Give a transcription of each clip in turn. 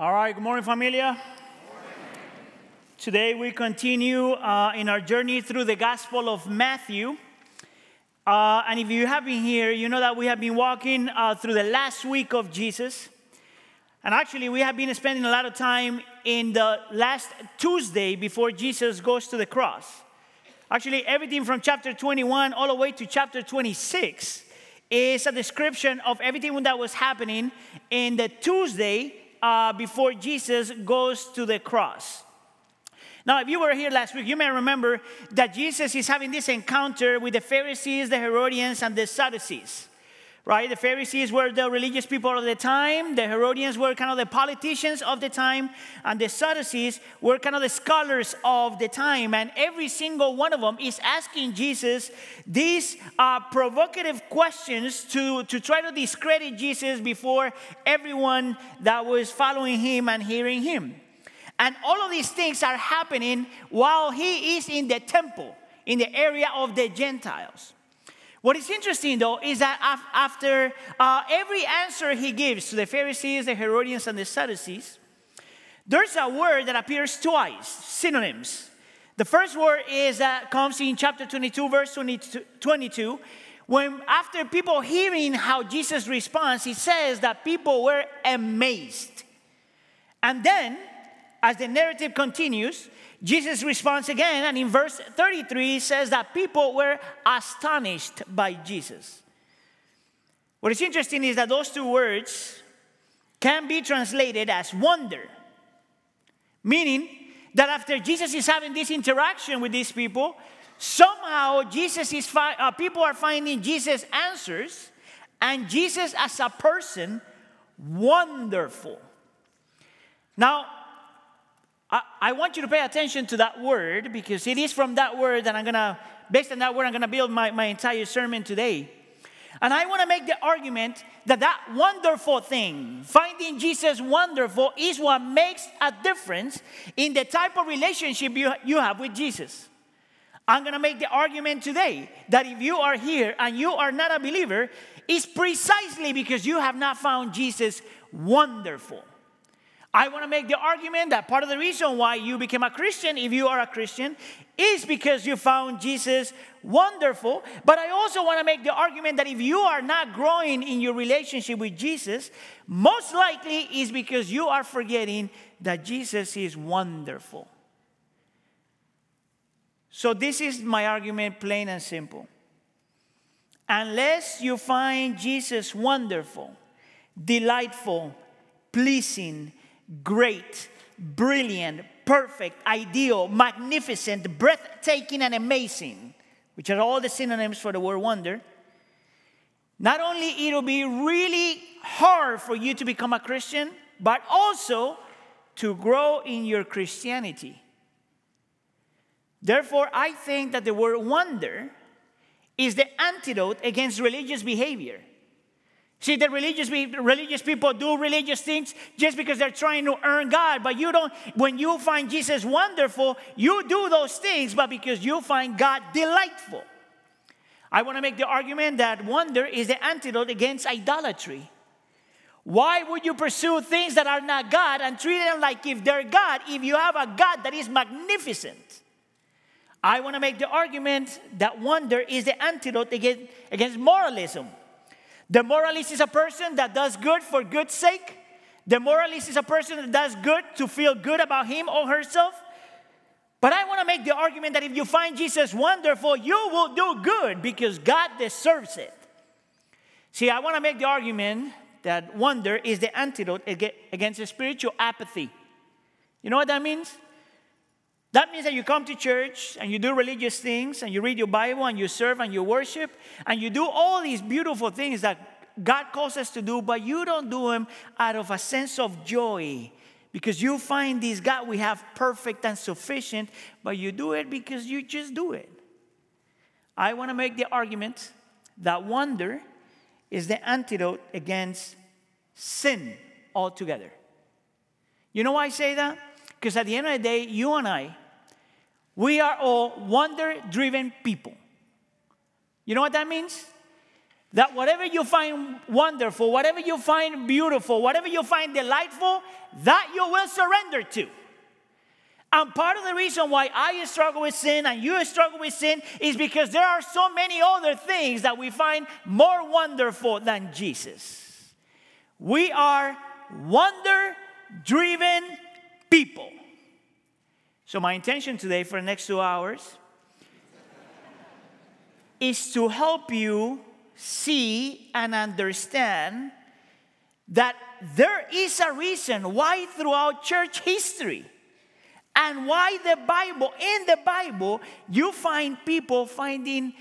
All right, good morning, familia. Today we continue uh, in our journey through the Gospel of Matthew. Uh, and if you have been here, you know that we have been walking uh, through the last week of Jesus. And actually, we have been spending a lot of time in the last Tuesday before Jesus goes to the cross. Actually, everything from chapter 21 all the way to chapter 26 is a description of everything that was happening in the Tuesday uh, before Jesus goes to the cross. Now, if you were here last week, you may remember that Jesus is having this encounter with the Pharisees, the Herodians, and the Sadducees right? The Pharisees were the religious people of the time, the Herodians were kind of the politicians of the time, and the Sadducees were kind of the scholars of the time. And every single one of them is asking Jesus these uh, provocative questions to, to try to discredit Jesus before everyone that was following him and hearing him. And all of these things are happening while he is in the temple, in the area of the Gentiles. What is interesting though is that after uh, every answer he gives to the Pharisees, the Herodians, and the Sadducees, there's a word that appears twice, synonyms. The first word is that comes in chapter 22, verse 22, when after people hearing how Jesus responds, he says that people were amazed. And then, as the narrative continues, Jesus responds again, and in verse 33 says that people were astonished by Jesus. What is interesting is that those two words can be translated as wonder, meaning that after Jesus is having this interaction with these people, somehow Jesus is fi- uh, people are finding Jesus answers and Jesus as a person wonderful. Now, I, want you to pay attention to that word because it is from that word that I'm going to, based on that word, I'm going to build my, my entire sermon today. And I want to make the argument that that wonderful thing, finding Jesus wonderful, is what makes a difference in the type of relationship you, you have with Jesus. I'm going to make the argument today that if you are here and you are not a believer, it's precisely because you have not found Jesus wonderful. I want to make the argument that part of the reason why you became a Christian, if you are a Christian, is because you found Jesus wonderful. But I also want to make the argument that if you are not growing in your relationship with Jesus, most likely is because you are forgetting that Jesus is wonderful. So, this is my argument, plain and simple. Unless you find Jesus wonderful, delightful, pleasing, great, brilliant, perfect, ideal, magnificent, breathtaking, and amazing, which are all the synonyms for the word wonder, not only it'll be really hard for you to become a Christian, but also to grow in your Christianity. Therefore, I think that the word wonder is the antidote against religious behavior. See, the religious, religious people do religious things just because they're trying to earn God. But you don't, when you find Jesus wonderful, you do those things, but because you find God delightful. I want to make the argument that wonder is the antidote against idolatry. Why would you pursue things that are not God and treat them like if they're God if you have a God that is magnificent? I want to make the argument that wonder is the antidote against, against moralism. The moralist is a person that does good for good's sake. The moralist is a person that does good to feel good about him or herself. But I want to make the argument that if you find Jesus wonderful, you will do good because God deserves it. See, I want to make the argument that wonder is the antidote against spiritual apathy. You know what that means? That means that you come to church and you do religious things and you read your Bible and you serve and you worship and you do all these beautiful things that God calls us to do, but you don't do them out of a sense of joy because you find this God we have perfect and sufficient, but you do it because you just do it. I want to make the argument that wonder is the antidote against sin altogether. You know why I say that? Because at the end of the day, you and I, we are all wonder driven people. You know what that means? that whatever you find wonderful, whatever you find beautiful, whatever you find delightful, that you will surrender to. And part of the reason why I struggle with sin and you struggle with sin is because there are so many other things that we find more wonderful than Jesus. We are wonder driven people. So, my intention today for the next two hours is to help you see and understand that there is a reason why throughout church history and why the Bible, in the Bible, you find people finding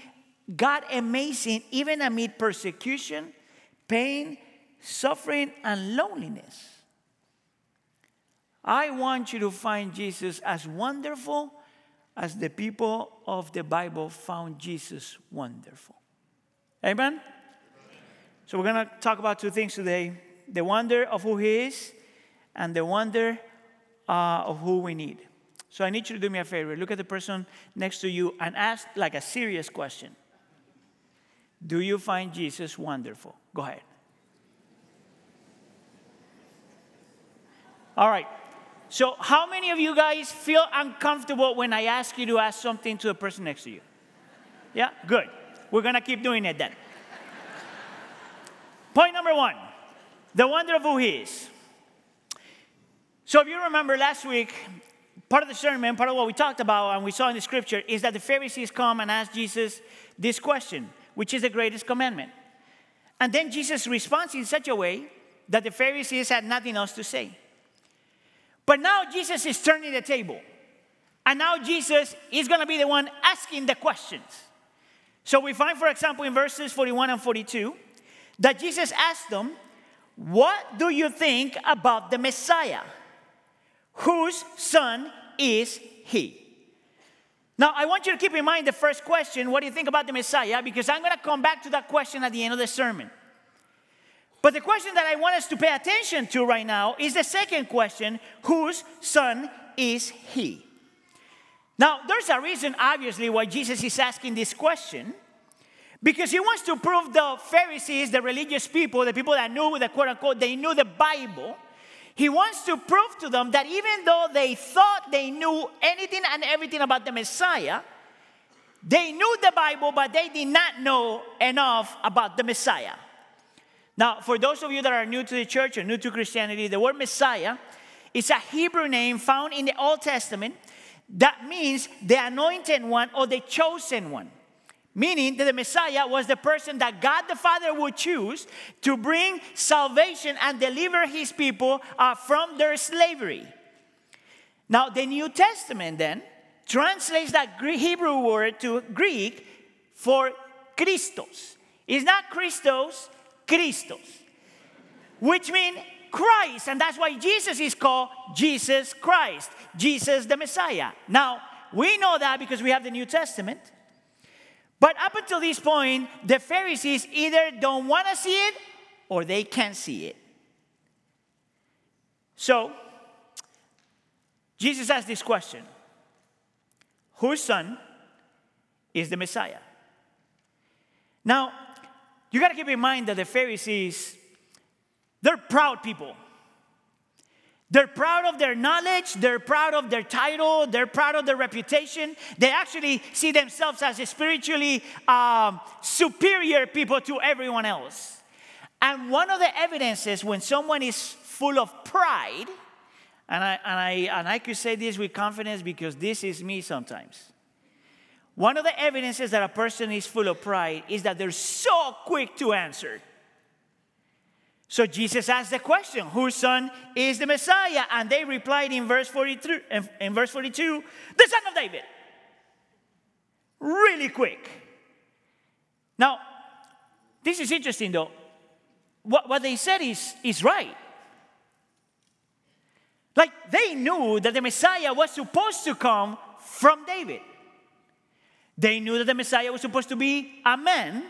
God amazing even amid persecution, pain, suffering, and loneliness. I want you to find Jesus as wonderful as the people of the Bible found Jesus wonderful. Amen? So, we're going to talk about two things today the wonder of who He is and the wonder uh, of who we need. So, I need you to do me a favor. Look at the person next to you and ask like a serious question Do you find Jesus wonderful? Go ahead. All right. So, how many of you guys feel uncomfortable when I ask you to ask something to the person next to you? Yeah, good. We're gonna keep doing it then. Point number one the wonder of who He is. So, if you remember last week, part of the sermon, part of what we talked about and we saw in the scripture is that the Pharisees come and ask Jesus this question, which is the greatest commandment. And then Jesus responds in such a way that the Pharisees had nothing else to say. But now Jesus is turning the table. And now Jesus is going to be the one asking the questions. So we find, for example, in verses 41 and 42, that Jesus asked them, What do you think about the Messiah? Whose son is he? Now, I want you to keep in mind the first question what do you think about the Messiah? Because I'm going to come back to that question at the end of the sermon. But the question that I want us to pay attention to right now is the second question whose son is he? Now, there's a reason, obviously, why Jesus is asking this question. Because he wants to prove the Pharisees, the religious people, the people that knew the quote unquote, they knew the Bible. He wants to prove to them that even though they thought they knew anything and everything about the Messiah, they knew the Bible, but they did not know enough about the Messiah. Now, for those of you that are new to the church or new to Christianity, the word Messiah is a Hebrew name found in the Old Testament that means the anointed one or the chosen one. Meaning that the Messiah was the person that God the Father would choose to bring salvation and deliver his people uh, from their slavery. Now, the New Testament then translates that Hebrew word to Greek for Christos. It's not Christos, Christos, which means Christ. And that's why Jesus is called Jesus Christ, Jesus the Messiah. Now, we know that because we have the New Testament. But up until this point, the Pharisees either don't want to see it or they can't see it. So, Jesus asked this question Whose son is the Messiah? Now, you got to keep in mind that the Pharisees, they're proud people. They're proud of their knowledge, they're proud of their title, they're proud of their reputation. They actually see themselves as spiritually um, superior people to everyone else. And one of the evidences when someone is full of pride, and I, and I, and I could say this with confidence because this is me sometimes. One of the evidences that a person is full of pride is that they're so quick to answer. So Jesus asked the question, whose son is the Messiah? And they replied in verse 43, in verse 42, the son of David. Really quick. Now, this is interesting though. What, what they said is, is right. Like they knew that the Messiah was supposed to come from David. They knew that the Messiah was supposed to be a man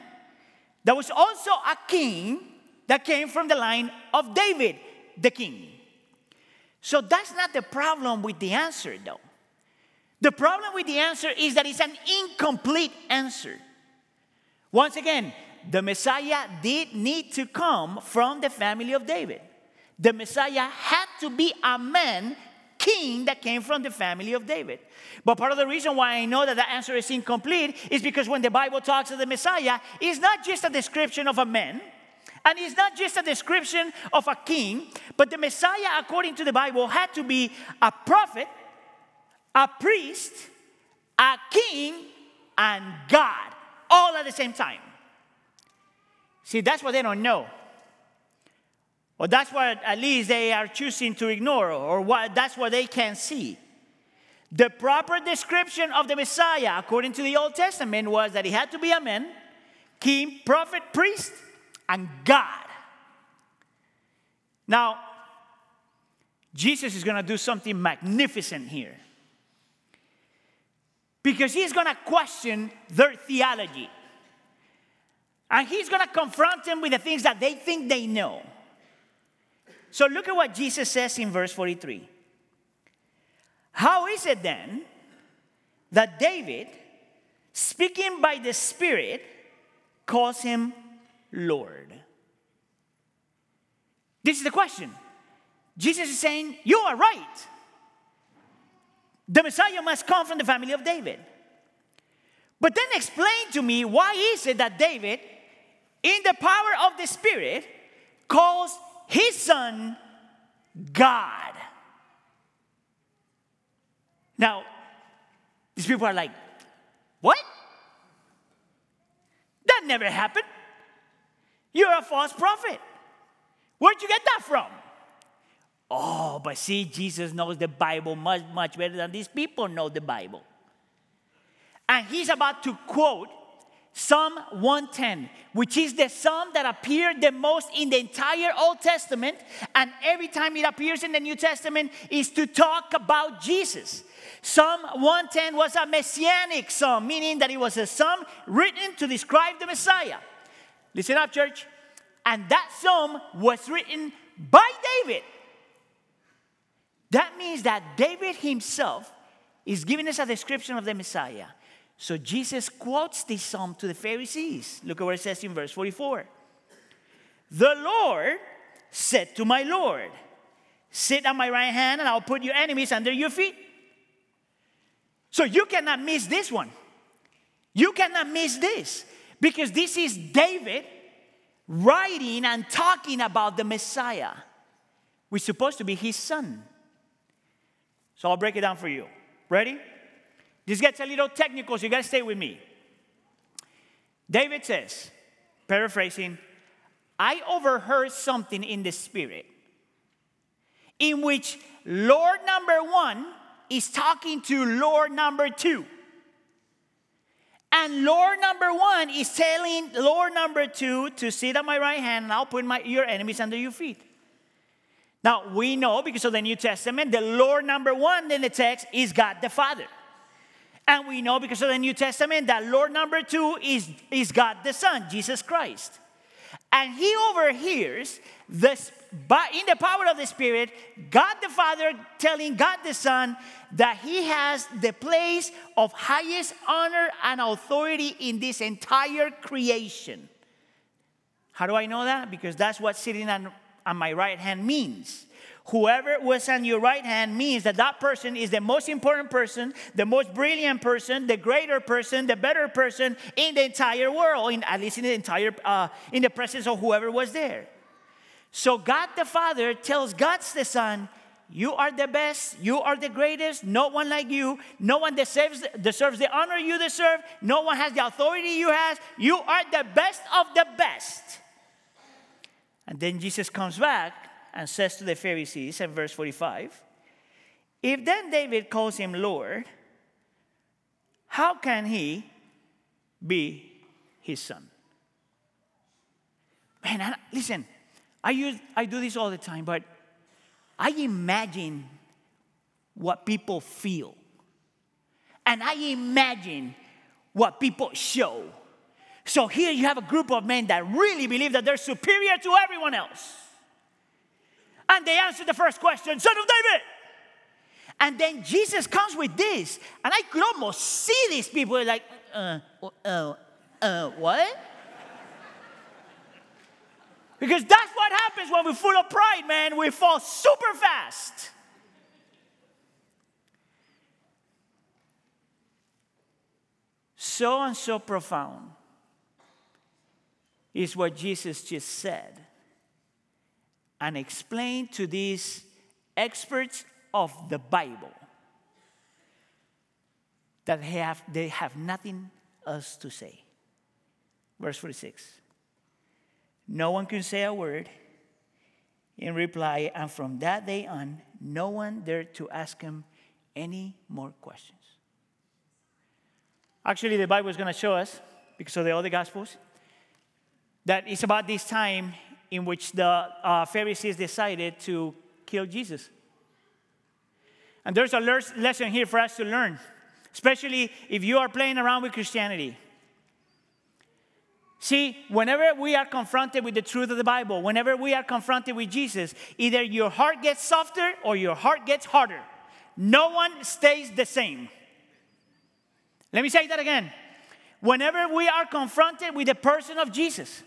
that was also a king that came from the line of David, the king. So that's not the problem with the answer, though. The problem with the answer is that it's an incomplete answer. Once again, the Messiah did need to come from the family of David. The Messiah had to be a man, king, that came from the family of David. But part of the reason why I know that the answer is incomplete is because when the Bible talks of the Messiah, it's not just a description of a man, and it's not just a description of a king, but the Messiah, according to the Bible, had to be a prophet, a priest, a king, and God, all at the same time. See, that's what they don't know. Or that's what at least they are choosing to ignore, or what, that's what they can't see. The proper description of the Messiah, according to the Old Testament, was that he had to be a man, king, prophet, priest, and God. Now, Jesus is going to do something magnificent here. Because he's going to question their theology. And he's going to confront them with the things that they think they know. So look at what Jesus says in verse 43. How is it then that David, speaking by the Spirit, calls him Lord? This is the question. Jesus is saying, You are right. The Messiah must come from the family of David. But then explain to me why is it that David, in the power of the Spirit, calls his son God? Now, these people are like, What? That never happened. You're a false prophet. Where'd you get that from? Oh, but see, Jesus knows the Bible much, much better than these people know the Bible. And he's about to quote Psalm 110, which is the psalm that appeared the most in the entire Old Testament. And every time it appears in the New Testament, is to talk about Jesus. Psalm 110 was a messianic psalm, meaning that it was a psalm written to describe the Messiah. Listen up, church. And that psalm was written by David. That means that David himself is giving us a description of the Messiah. So Jesus quotes this psalm to the Pharisees. Look at what it says in verse 44. The Lord said to my Lord, Sit on my right hand, and I'll put your enemies under your feet. So you cannot miss this one. You cannot miss this because this is David writing and talking about the Messiah, which is supposed to be his son. So I'll break it down for you. Ready? This gets a little technical, so you gotta stay with me. David says, paraphrasing, I overheard something in the spirit in which Lord number one is talking to Lord number two. And Lord number one is telling Lord number two to sit at my right hand and I'll put my, your enemies under your feet. Now, we know because of the New Testament, the Lord number one in the text is God the Father. And we know because of the New Testament that Lord number two is, is God the Son, Jesus Christ. And he overhears this, but in the power of the Spirit, God the Father telling God the Son that he has the place of highest honor and authority in this entire creation. How do I know that? Because that's what sitting on, on my right hand means. Whoever was on your right hand means that that person is the most important person, the most brilliant person, the greater person, the better person in the entire world, in, at least in the entire, uh, in the presence of whoever was there. So God the Father tells God the Son, you are the best. You are the greatest. No one like you. No one deserves, deserves the honor you deserve. No one has the authority you have. You are the best of the best. And then Jesus comes back and says to the Pharisees in verse 45 If then David calls him Lord, how can he be his son? Man, I, listen, I, use, I do this all the time, but I imagine what people feel. And I imagine what people show. So here you have a group of men that really believe that they're superior to everyone else. And they answered the first question, Son of David. And then Jesus comes with this. And I could almost see these people like, uh, uh, uh, what? Because that's what happens when we're full of pride, man. We fall super fast. So and so profound is what Jesus just said and explain to these experts of the Bible that they have, they have nothing else to say. Verse 46 No one can say a word in reply, and from that day on, no one dared to ask him any more questions. Actually, the Bible is going to show us, because of the other Gospels, that it's about this time in which the uh, Pharisees decided to kill Jesus. And there's a lesson here for us to learn, especially if you are playing around with Christianity. See, whenever we are confronted with the truth of the Bible, whenever we are confronted with Jesus, either your heart gets softer or your heart gets harder. No one stays the same. Let me say that again. Whenever we are confronted with the person of Jesus,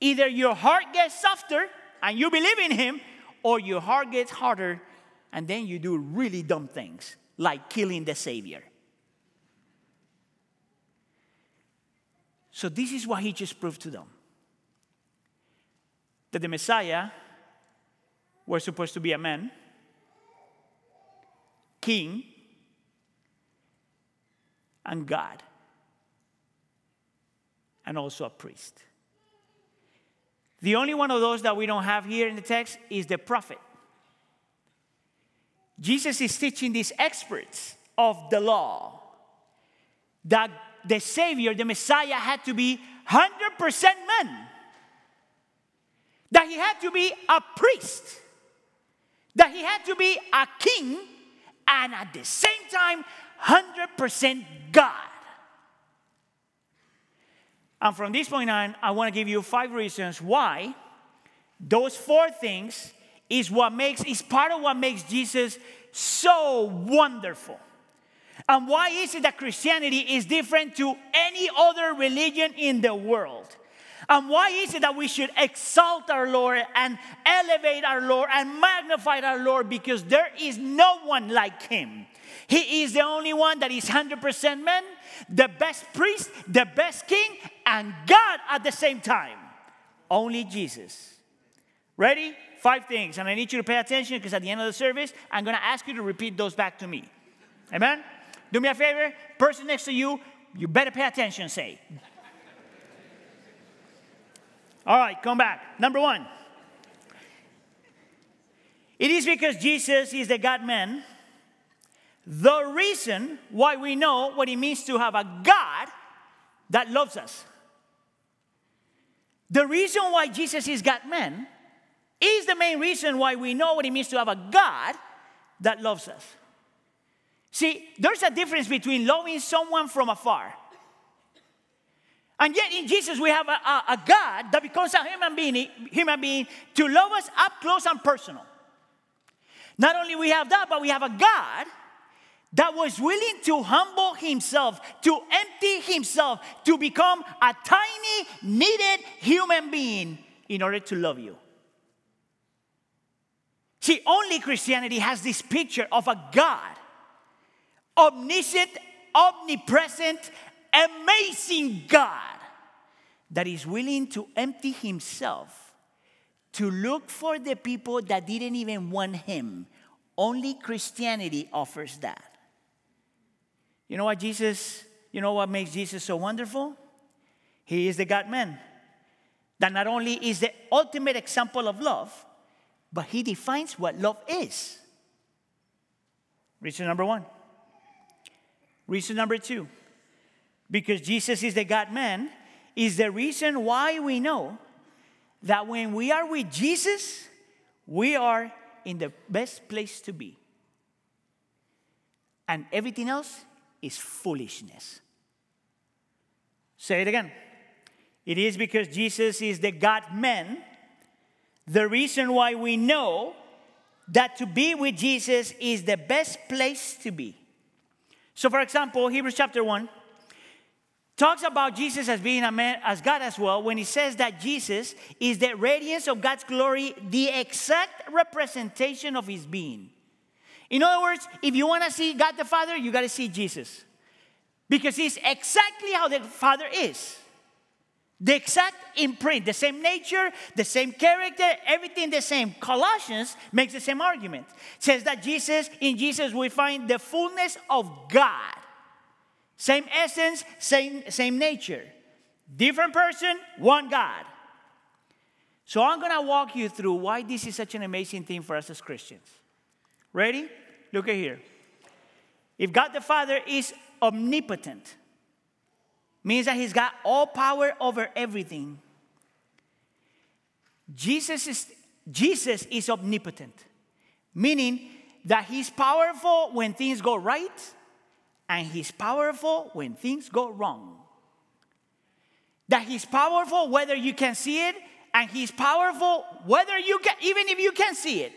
either your heart gets softer and you believe in him, or your heart gets harder and then you do really dumb things like killing the Savior. So, this is what he just proved to them that the Messiah was supposed to be a man, king, and God, and also a priest. The only one of those that we don't have here in the text is the prophet. Jesus is teaching these experts of the law that the Savior, the Messiah, had to be 100% man, that he had to be a priest, that he had to be a king, and at the same time, 100% God. And from this point on, I want to give you five reasons why those four things is what makes is part of what makes Jesus so wonderful. And why is it that Christianity is different to any other religion in the world? And why is it that we should exalt our Lord and elevate our Lord and magnify our Lord? Because there is no one like him. He is the only one that is 100% man, the best priest, the best king, and God at the same time. Only Jesus. Ready? Five things. And I need you to pay attention because at the end of the service, I'm going to ask you to repeat those back to me. Amen? Do me a favor, person next to you, you better pay attention, say. All right, come back. Number one. It is because Jesus is the God man the reason why we know what it means to have a God that loves us. The reason why Jesus is God man is the main reason why we know what it means to have a God that loves us. See, there's a difference between loving someone from afar. And yet in Jesus, we have a, a, a God that becomes a human being, human being to love us up close and personal. Not only we have that, but we have a God that was willing to humble himself, to empty himself, to become a tiny, needed human being in order to love you. See, only Christianity has this picture of a God, omniscient, omnipresent, amazing God that is willing to empty himself to look for the people that didn't even want him. Only Christianity offers that. You know what Jesus, you know what makes Jesus so wonderful? He is the God man. That not only is the ultimate example of love, but he defines what love is. Reason number one. Reason number two. Because Jesus is the God man, is the reason why we know that when we are with Jesus, we are in the best place to be. And everything else is foolishness. Say it again. It is because Jesus is the God man, the reason why we know that to be with Jesus is the best place to be. So, for example, Hebrews chapter 1 talks about Jesus as being a man, as God as well, when he says that Jesus is the radiance of God's glory, the exact representation of his being. In other words, if you want to see God the Father, you got to see Jesus. Because he's exactly how the Father is. The exact imprint, the same nature, the same character, everything the same. Colossians makes the same argument. Says that Jesus, in Jesus, we find the fullness of God. Same essence, same, same nature. Different person, one God. So I'm gonna walk you through why this is such an amazing thing for us as Christians. Ready? Look at here. If God the Father is omnipotent, means that he's got all power over everything. Jesus is, Jesus is omnipotent, meaning that he's powerful when things go right and he's powerful when things go wrong. That he's powerful whether you can see it and he's powerful whether you can, even if you can see it.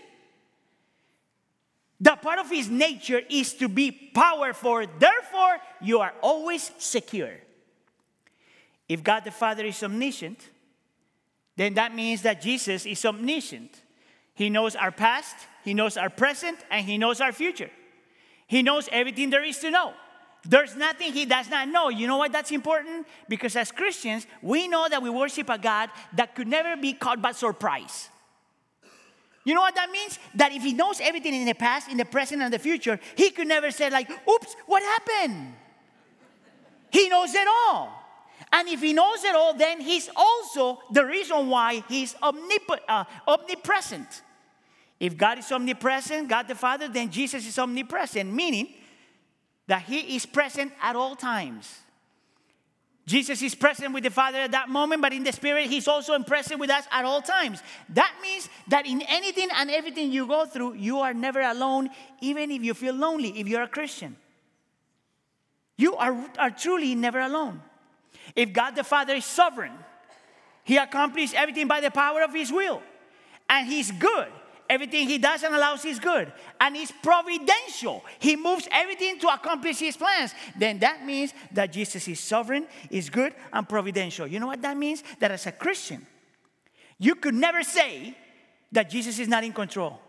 The part of his nature is to be powerful, therefore, you are always secure. If God the Father is omniscient, then that means that Jesus is omniscient. He knows our past, He knows our present, and He knows our future. He knows everything there is to know. There's nothing He does not know. You know why that's important? Because as Christians, we know that we worship a God that could never be caught by surprise. You know what that means? That if He knows everything in the past, in the present, and the future, He could never say, like, oops, what happened? He knows it all. And if he knows it all, then he's also the reason why he's omnip- uh, omnipresent. If God is omnipresent, God the Father, then Jesus is omnipresent, meaning that he is present at all times. Jesus is present with the Father at that moment, but in the Spirit, He's also present with us at all times. That means that in anything and everything you go through, you are never alone, even if you feel lonely, if you're a Christian. You are, are truly never alone. If God the Father is sovereign, He accomplishes everything by the power of His will. And He's good. Everything He does and allows is good. And He's providential. He moves everything to accomplish His plans. Then that means that Jesus is sovereign, is good, and providential. You know what that means? That as a Christian, you could never say that Jesus is not in control.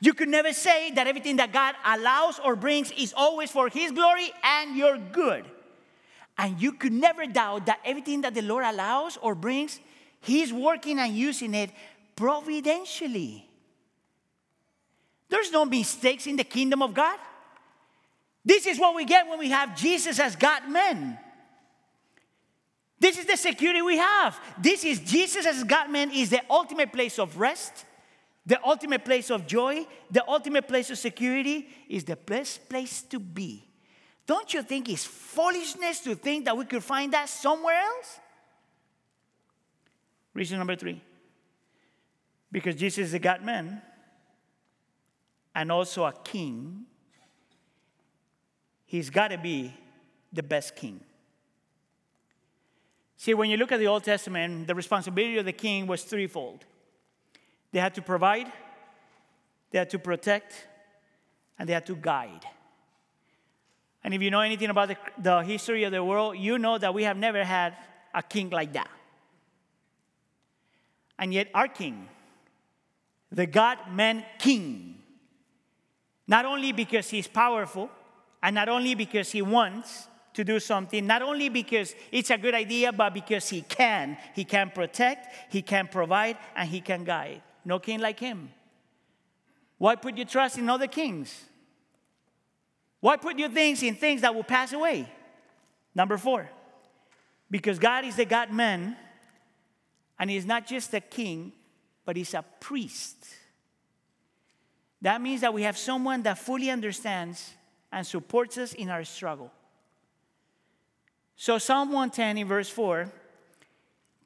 You could never say that everything that God allows or brings is always for His glory and your good. And you could never doubt that everything that the Lord allows or brings, He's working and using it providentially. There's no mistakes in the kingdom of God. This is what we get when we have Jesus as God man. This is the security we have. This is Jesus as God man is the ultimate place of rest, the ultimate place of joy, the ultimate place of security is the best place to be. Don't you think it's foolishness to think that we could find that somewhere else? Reason number three because Jesus is a God man and also a king, he's got to be the best king. See, when you look at the Old Testament, the responsibility of the king was threefold they had to provide, they had to protect, and they had to guide. And if you know anything about the, the history of the world, you know that we have never had a king like that. And yet, our king, the God man king, not only because he's powerful, and not only because he wants to do something, not only because it's a good idea, but because he can. He can protect, he can provide, and he can guide. No king like him. Why put your trust in other kings? Why put your things in things that will pass away? Number four, because God is the God man, and He's not just a king, but He's a priest. That means that we have someone that fully understands and supports us in our struggle. So, Psalm 110 in verse 4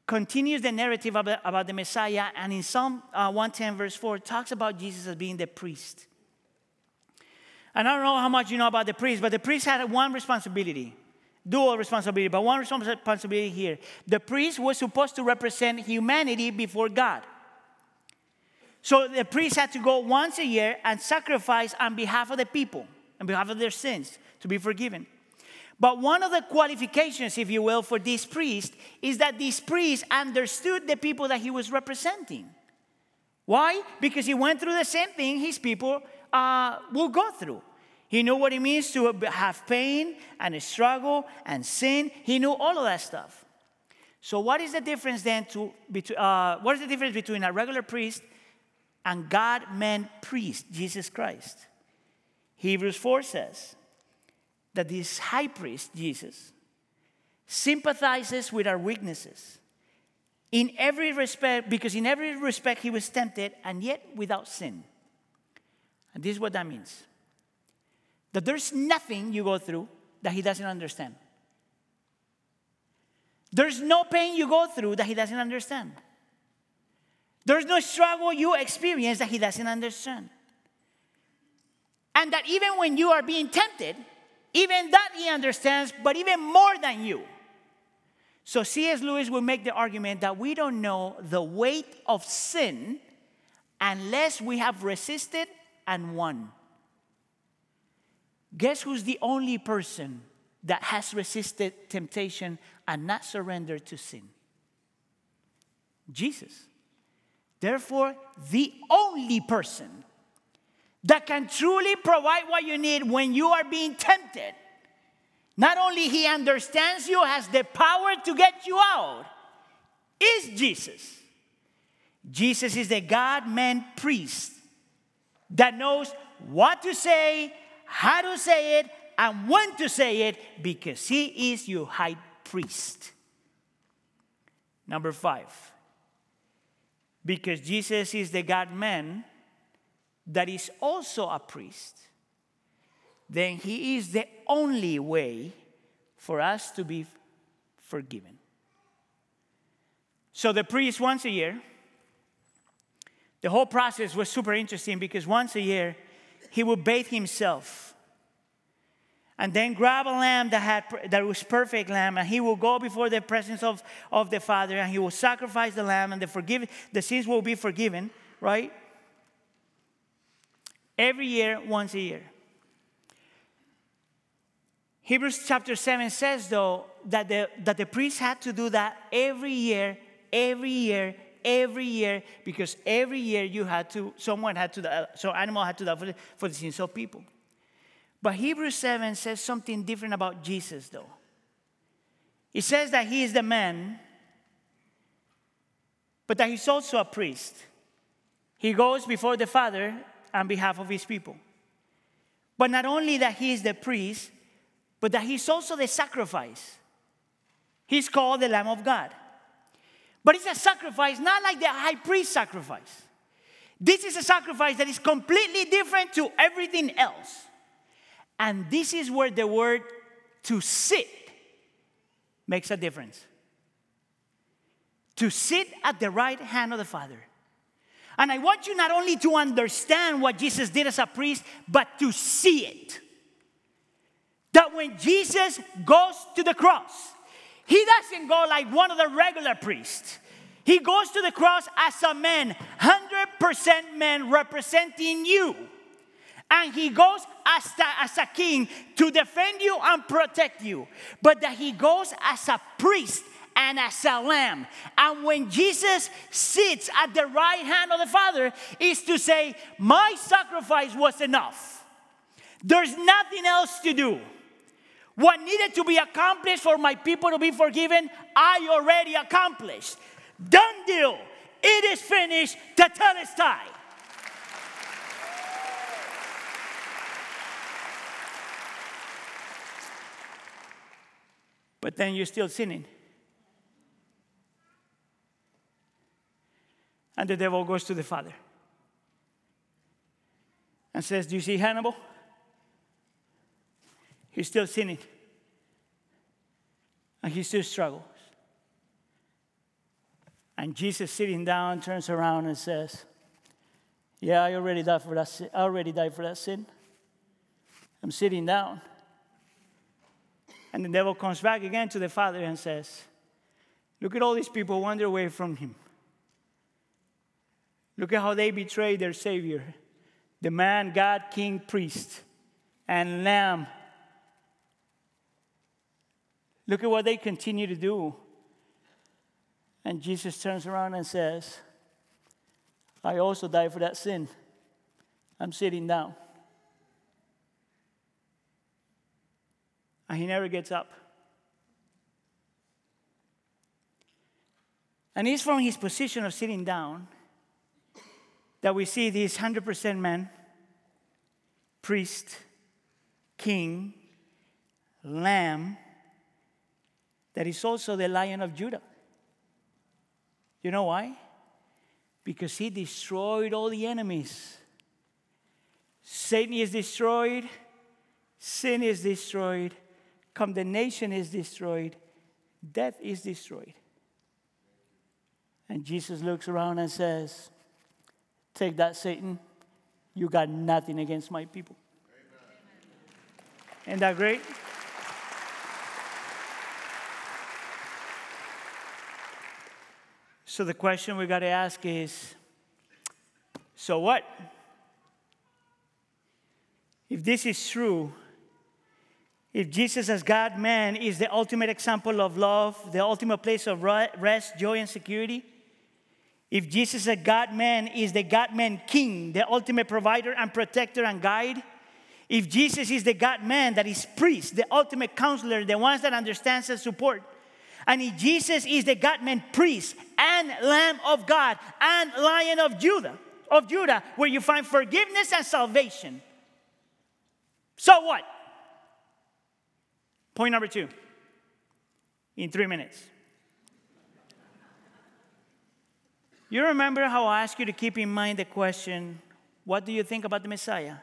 continues the narrative about, the Messiah, and in Psalm uh, 110, verse 4, talks about Jesus as being the priest. And I don't know how much you know about the priest, but the priest had one responsibility dual responsibility, but one responsibility here. The priest was supposed to represent humanity before God. So the priest had to go once a year and sacrifice on behalf of the people, on behalf of their sins, to be forgiven. But one of the qualifications, if you will, for this priest is that this priest understood the people that he was representing. Why? Because he went through the same thing his people uh, will go through. He knew what it means to have pain and struggle and sin. He knew all of that stuff. So, what is the difference then? To uh, what is the difference between a regular priest and God meant priest, Jesus Christ? Hebrews 4 says that this high priest, Jesus, sympathizes with our weaknesses in every respect, because in every respect he was tempted and yet without sin. And this is what that means that there's nothing you go through that he doesn't understand. There's no pain you go through that he doesn't understand. There's no struggle you experience that he doesn't understand. And that even when you are being tempted, even that he understands, but even more than you. So C.S. Lewis will make the argument that we don't know the weight of sin unless we have resisted and won. Guess who's the only person that has resisted temptation and not surrendered to sin? Jesus. Therefore, the only person that can truly provide what you need when you are being tempted. Not only he understands you, has the power to get you out, is Jesus. Jesus is the God man priest that knows what to say, how to say it, and when to say it because he is your high priest. Number five, because Jesus is the God man that is also a priest, then he is the only way for us to be forgiven. So the priest, once a year, the whole process was super interesting because once a year, he would bathe himself and then grab a lamb that, had, that was perfect lamb and he will go before the presence of, of the father and he will sacrifice the lamb and the, forgive, the sins will be forgiven right? Every year once a year. Hebrews chapter 7 says though that the, that the priest had to do that every year every year every year because every year you had to someone had to uh, so animal had to die for the, for the sins of people but Hebrews 7 says something different about Jesus, though. It says that he is the man, but that he's also a priest. He goes before the Father on behalf of his people. But not only that he is the priest, but that he's also the sacrifice. He's called the Lamb of God. But it's a sacrifice not like the high priest sacrifice. This is a sacrifice that is completely different to everything else. And this is where the word to sit makes a difference. To sit at the right hand of the Father. And I want you not only to understand what Jesus did as a priest, but to see it. That when Jesus goes to the cross, he doesn't go like one of the regular priests. He goes to the cross as a man, 100% man representing you. And he goes as, the, as a king to defend you and protect you, but that he goes as a priest and as a lamb. And when Jesus sits at the right hand of the Father, is to say, My sacrifice was enough. There's nothing else to do. What needed to be accomplished for my people to be forgiven, I already accomplished. Done deal. It is finished. Tetelestai. But then you're still sinning. And the devil goes to the father and says, Do you see Hannibal? He's still sinning. And he still struggles. And Jesus sitting down turns around and says, Yeah, I already died for that sin. I already died for that sin. I'm sitting down. And the devil comes back again to the father and says, Look at all these people wander away from him. Look at how they betrayed their Savior, the man, God, King, priest, and Lamb Look at what they continue to do. And Jesus turns around and says, I also died for that sin. I'm sitting down. And he never gets up. And it's from his position of sitting down that we see this 100% man, priest, king, lamb, that is also the lion of Judah. You know why? Because he destroyed all the enemies. Satan is destroyed, sin is destroyed, condemnation is destroyed, death is destroyed. And Jesus looks around and says, Take that, Satan. You got nothing against my people. Amen. Isn't that great? So the question we got to ask is so what? If this is true, if Jesus as God man is the ultimate example of love, the ultimate place of rest, joy, and security, if Jesus, as God man, is the God man king, the ultimate provider and protector and guide, if Jesus is the God man that is priest, the ultimate counselor, the ones that understands and support, and if Jesus is the God man priest and Lamb of God and Lion of Judah, of Judah, where you find forgiveness and salvation. So what? Point number two. In three minutes. You remember how I asked you to keep in mind the question, What do you think about the Messiah?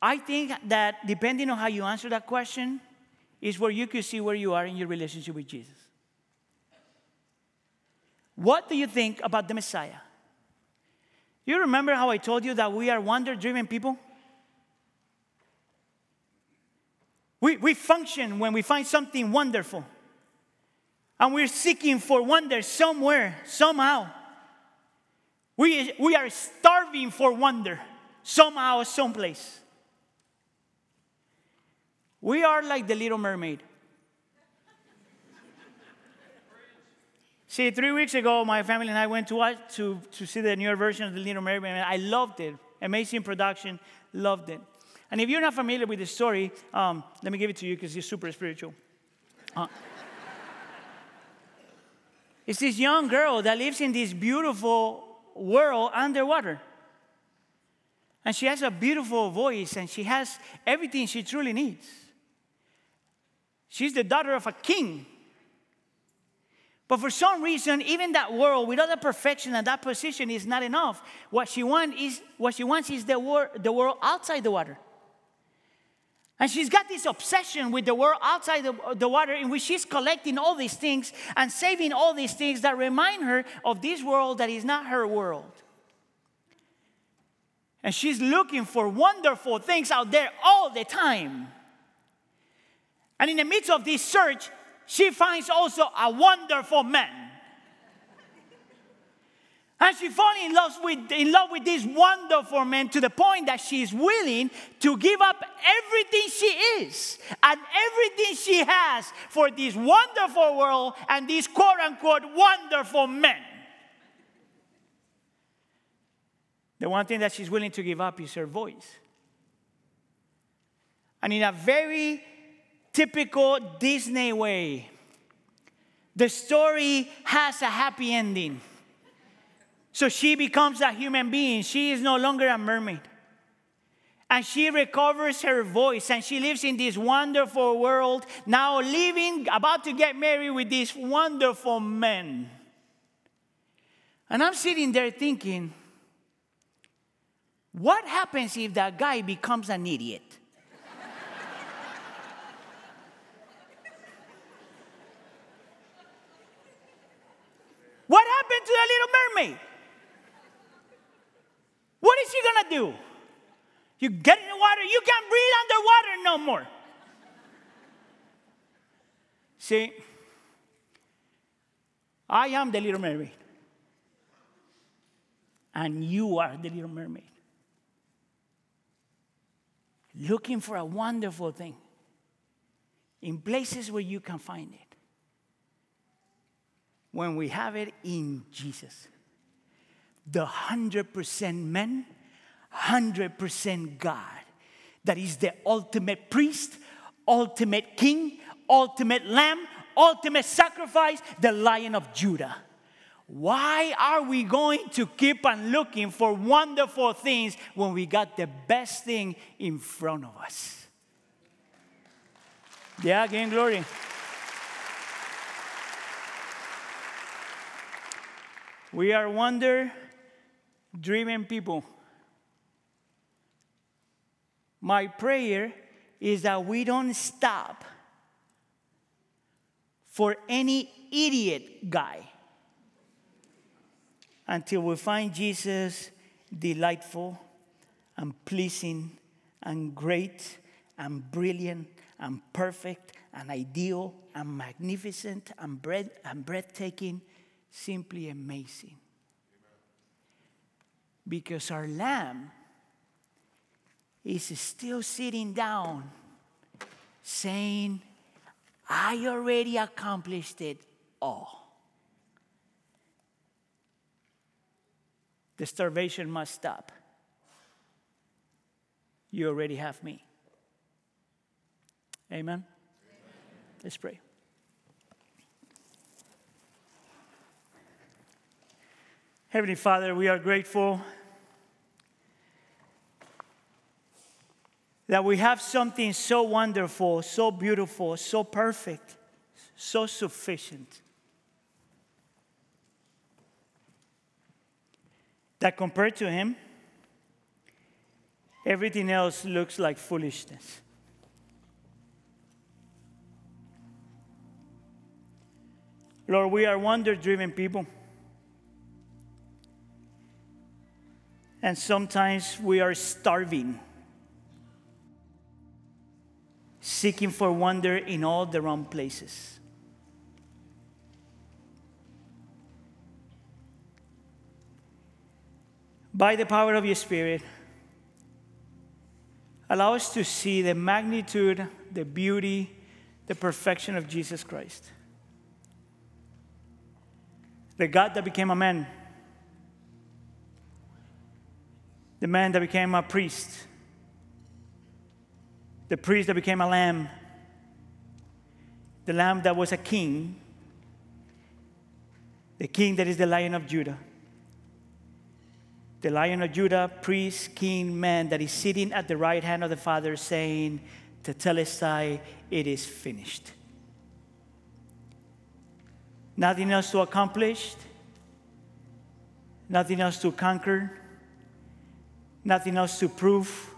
I think that depending on how you answer that question, is where you could see where you are in your relationship with Jesus. What do you think about the Messiah? You remember how I told you that we are wonder driven people? We, we function when we find something wonderful. And we're seeking for wonder somewhere, somehow. We, we are starving for wonder somehow, someplace. We are like the little mermaid. see, three weeks ago, my family and I went to, watch, to, to see the newer version of the Little Mermaid, I loved it. Amazing production, loved it. And if you're not familiar with the story, um, let me give it to you because it's super spiritual. Uh, it's this young girl that lives in this beautiful world underwater. And she has a beautiful voice and she has everything she truly needs. She's the daughter of a king. But for some reason, even that world, with all that perfection and that position, is not enough. What she, want is, what she wants is the, wor- the world outside the water. And she's got this obsession with the world outside the, the, water in which she's collecting all these things and saving all these things that remind her of this world that is not her world. And she's looking for wonderful things out there all the time. And in the midst of this search, she finds also a wonderful man. And she falls in love with in love with this wonderful man to the point that she is willing to give up everything she is and everything she has for this wonderful world and this quote unquote wonderful man. The one thing that she's willing to give up is her voice. And in a very typical Disney way, the story has a happy ending. So she becomes a human being. She is no longer a mermaid. And she recovers her voice and she lives in this wonderful world, now living, about to get married with this wonderful man. And I'm sitting there thinking, what happens if that guy becomes an idiot? what happened to the little mermaid? What is he gonna do? You get in the water, you can't breathe underwater no more. See, I am the little mermaid. And you are the little mermaid. Looking for a wonderful thing. in places where you can find it. When we have it in Jesus, the 100% man, 100% God, that is the ultimate priest, ultimate king, ultimate lamb, ultimate sacrifice, the lion of Judah. Why are we going to keep on looking for wonderful things when we got the best thing in front of us? Yeah, again, glory. We are wonder driven people. My prayer is that we don't stop for any idiot guy until we find Jesus delightful and pleasing and great and brilliant and perfect and ideal and magnificent and, breath- and breathtaking, simply amazing. Because our Lamb is still sitting down saying, I already accomplished it all. The starvation must stop. You already have me. Amen. Let's pray. Heavenly Father, we are grateful that we have something so wonderful, so beautiful, so perfect, so sufficient. That compared to Him, everything else looks like foolishness. Lord, we are wonder driven people. And sometimes we are starving, seeking for wonder in all the wrong places. By the power of your Spirit, allow us to see the magnitude, the beauty, the perfection of Jesus Christ. The God that became a man the man that became a priest, the priest that became a lamb, the lamb that was a king, the king that is the lion of Judah. The lion of Judah, priest, king, man that is sitting at the right hand of the Father saying, Tetelestai, it is finished. Nothing else to accomplish, nothing else to conquer nothing else to prove.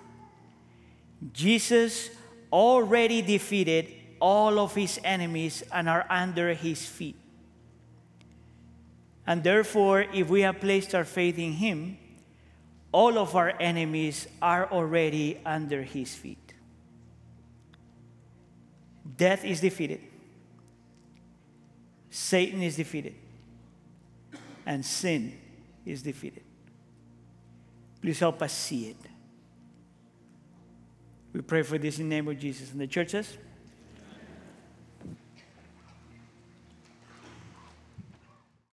Jesus already defeated all of his enemies and are under his feet. And therefore, if we have placed our faith in him, all of our enemies are already under his feet. Death is defeated, Satan is defeated, and sin is defeated. Please help us see it. We pray for this in the name of Jesus. And the church says,